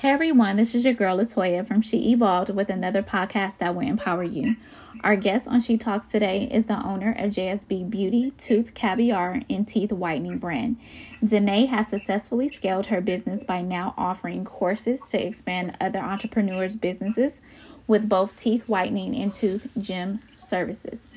Hey everyone, this is your girl Latoya from She Evolved with another podcast that will empower you. Our guest on She Talks today is the owner of JSB Beauty, Tooth Caviar, and Teeth Whitening brand. Danae has successfully scaled her business by now offering courses to expand other entrepreneurs' businesses with both teeth whitening and tooth gem services.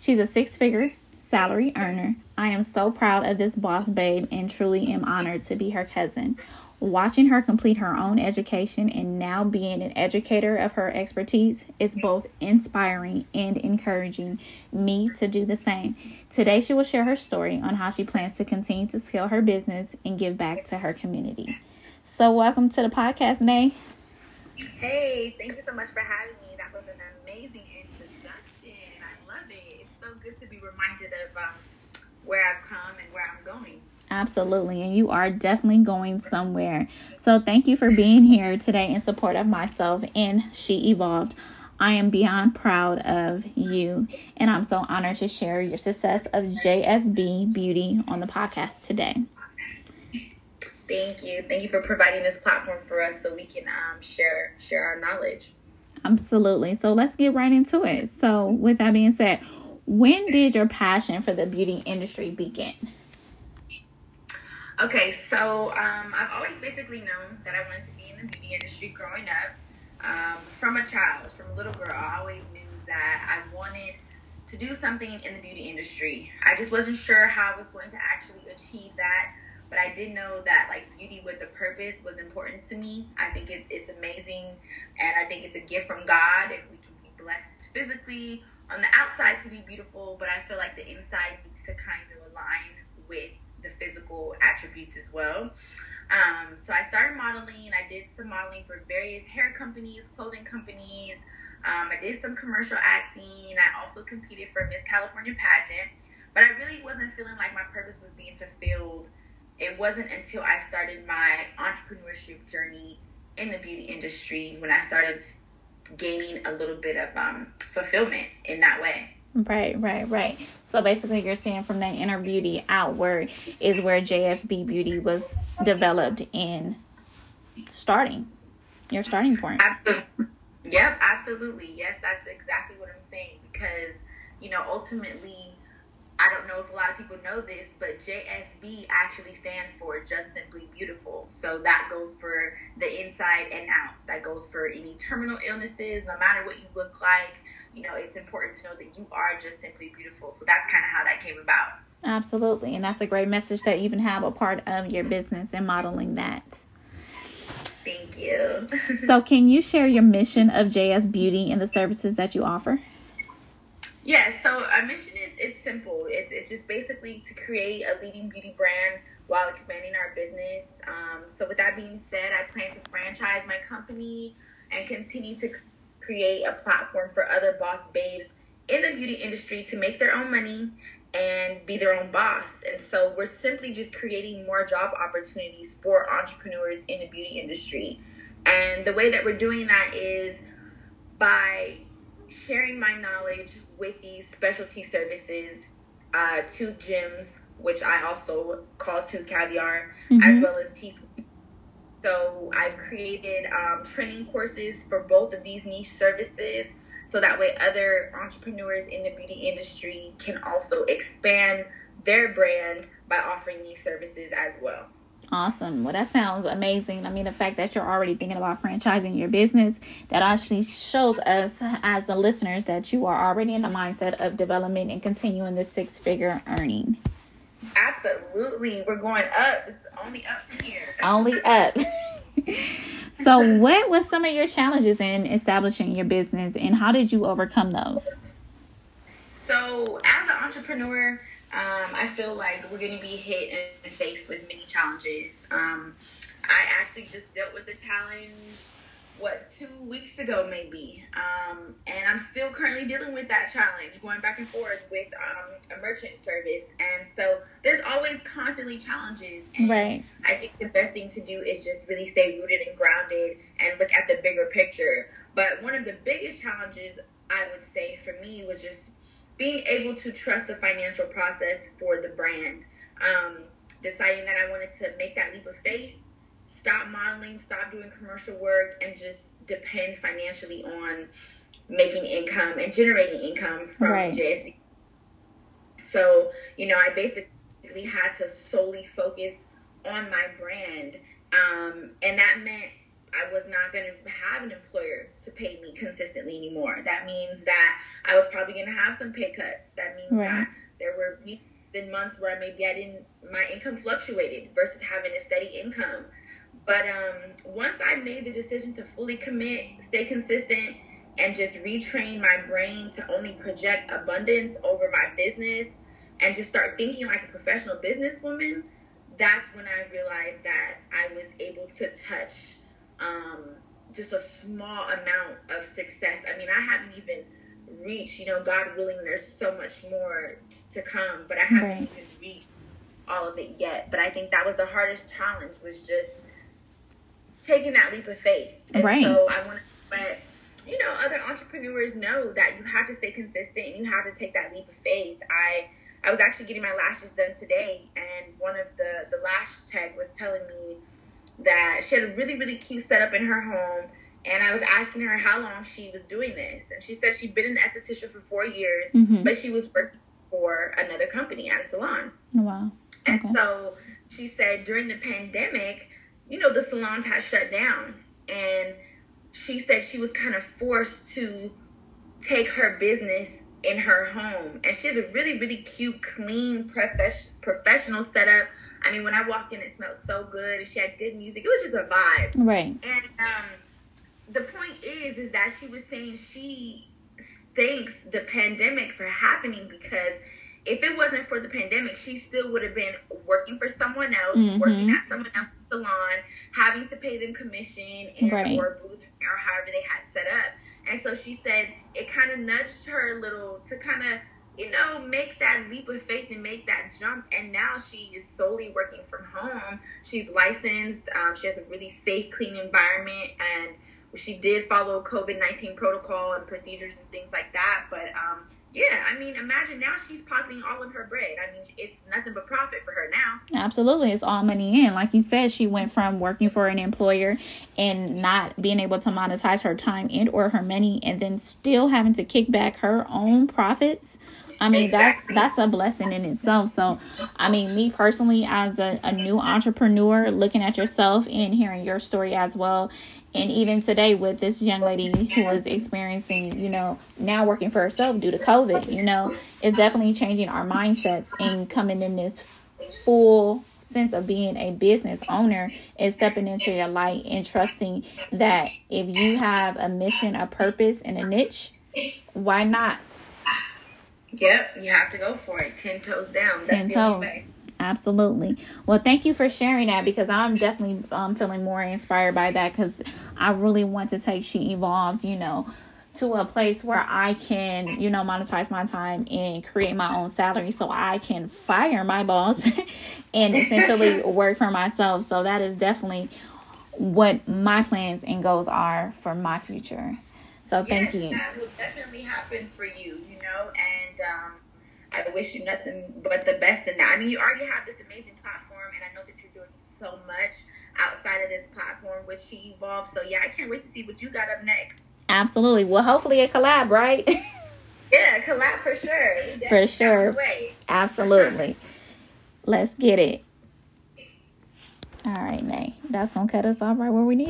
She's a six figure salary earner. I am so proud of this boss babe and truly am honored to be her cousin. Watching her complete her own education and now being an educator of her expertise is both inspiring and encouraging me to do the same. Today, she will share her story on how she plans to continue to scale her business and give back to her community. So, welcome to the podcast, Nay. Hey, thank you so much for having me. That was an amazing introduction. I love it. It's so good to be reminded of um, where I've come and where I'm going. Absolutely. And you are definitely going somewhere. So thank you for being here today in support of myself and She Evolved. I am beyond proud of you, and I'm so honored to share your success of JSB Beauty on the podcast today. Thank you. Thank you for providing this platform for us so we can um, share share our knowledge. Absolutely. So let's get right into it. So, with that being said, when did your passion for the beauty industry begin? Okay, so um, I've always basically known that I wanted to be in the beauty industry growing up. Um, from a child, from a little girl, I always knew that I wanted to do something in the beauty industry. I just wasn't sure how I was going to actually achieve that, but I did know that like beauty with a purpose was important to me. I think it, it's amazing, and I think it's a gift from God, and we can be blessed physically on the outside to be beautiful, but I feel like the inside needs to kind of align with the physical attributes as well. Um, so I started modeling. I did some modeling for various hair companies, clothing companies. Um, I did some commercial acting. I also competed for Miss California pageant, but I really wasn't feeling like my purpose was being fulfilled. It wasn't until I started my entrepreneurship journey in the beauty industry when I started gaining a little bit of um, fulfillment in that way. Right, right, right. So basically, you're saying from that inner beauty outward is where JSB Beauty was developed in starting, your starting point. Absolutely. Yep, absolutely. Yes, that's exactly what I'm saying. Because, you know, ultimately, I don't know if a lot of people know this, but JSB actually stands for Just Simply Beautiful. So that goes for the inside and out. That goes for any terminal illnesses, no matter what you look like you know, it's important to know that you are just simply beautiful. So that's kind of how that came about. Absolutely. And that's a great message that you even have a part of your business and modeling that. Thank you. so, can you share your mission of JS Beauty and the services that you offer? Yeah, so our mission is it's simple. It's it's just basically to create a leading beauty brand while expanding our business. Um, so with that being said, I plan to franchise my company and continue to create a platform for other boss babes in the beauty industry to make their own money and be their own boss. And so we're simply just creating more job opportunities for entrepreneurs in the beauty industry. And the way that we're doing that is by sharing my knowledge with these specialty services, uh, tooth gems, which I also call tooth caviar, mm-hmm. as well as teeth so I've created um, training courses for both of these niche services so that way other entrepreneurs in the beauty industry can also expand their brand by offering these services as well. Awesome. Well, that sounds amazing. I mean, the fact that you're already thinking about franchising your business, that actually shows us as the listeners that you are already in the mindset of development and continuing this six figure earning. Absolutely. We're going up. It's only up from here. Only up. so, what was some of your challenges in establishing your business and how did you overcome those? So, as an entrepreneur, um, I feel like we're going to be hit and faced with many challenges. Um, I actually just dealt with the challenge what two weeks ago maybe. Um, and i'm still currently dealing with that challenge going back and forth with um, a merchant service. And so there's always constantly challenges. And right. I think the best thing to do is just really stay rooted and grounded and look at the bigger picture. But one of the biggest challenges i would say for me was just being able to trust the financial process for the brand. Um, deciding that i wanted to make that leap of faith stop modeling, stop doing commercial work, and just depend financially on making income and generating income from right. JSB. So, you know, I basically had to solely focus on my brand. Um, and that meant I was not going to have an employer to pay me consistently anymore. That means that I was probably going to have some pay cuts. That means right. that there were weeks and months where maybe I didn't, my income fluctuated versus having a steady income. But um, once I made the decision to fully commit, stay consistent, and just retrain my brain to only project abundance over my business and just start thinking like a professional businesswoman, that's when I realized that I was able to touch um, just a small amount of success. I mean, I haven't even reached, you know, God willing, there's so much more to come, but I haven't right. even reached all of it yet. But I think that was the hardest challenge was just taking that leap of faith. And right. so I want to let you know other entrepreneurs know that you have to stay consistent and you have to take that leap of faith. I I was actually getting my lashes done today, and one of the the lash tech was telling me that she had a really really cute setup in her home. And I was asking her how long she was doing this, and she said she'd been an esthetician for four years, mm-hmm. but she was working for another company at a salon. Wow. Okay. And so she said during the pandemic, you know, the salons had shut down. And she said she was kind of forced to take her business in her home. And she has a really, really cute, clean, prof- professional setup. I mean, when I walked in, it smelled so good. She had good music. It was just a vibe. Right. And um, the point is, is that she was saying she thanks the pandemic for happening because if it wasn't for the pandemic, she still would have been working for someone else, mm-hmm. working at someone else's salon, having to pay them commission and right. or boots or however they had set up. And so she said it kind of nudged her a little to kind of, you know, make that leap of faith and make that jump. And now she is solely working from home. She's licensed. Um, she has a really safe, clean environment, and she did follow COVID nineteen protocol and procedures and things like that. But um, yeah, I mean, imagine now she's pocketing all of her bread. I mean, it's nothing but profit for her now. Absolutely. It's all money in. Like you said, she went from working for an employer and not being able to monetize her time and or her money and then still having to kick back her own profits. I mean, exactly. that's that's a blessing in itself. So, I mean, me personally as a, a new entrepreneur looking at yourself and hearing your story as well, and even today with this young lady who was experiencing you know now working for herself due to covid you know it's definitely changing our mindsets and coming in this full sense of being a business owner and stepping into your light and trusting that if you have a mission a purpose and a niche why not yep you have to go for it 10 toes down That's 10 toes Absolutely. Well, thank you for sharing that because I'm definitely um, feeling more inspired by that because I really want to take She Evolved, you know, to a place where I can, you know, monetize my time and create my own salary so I can fire my boss and essentially work for myself. So that is definitely what my plans and goals are for my future. So thank yes, you. That will definitely happen for you, you know, and um I wish you nothing but the best in that. I mean, you already have this amazing platform, and I know that you're doing so much outside of this platform with She Evolve. So, yeah, I can't wait to see what you got up next. Absolutely. Well, hopefully a collab, right? yeah, collab for sure. For sure. Absolutely. Let's get it. All right, Nay. That's going to cut us off right where we need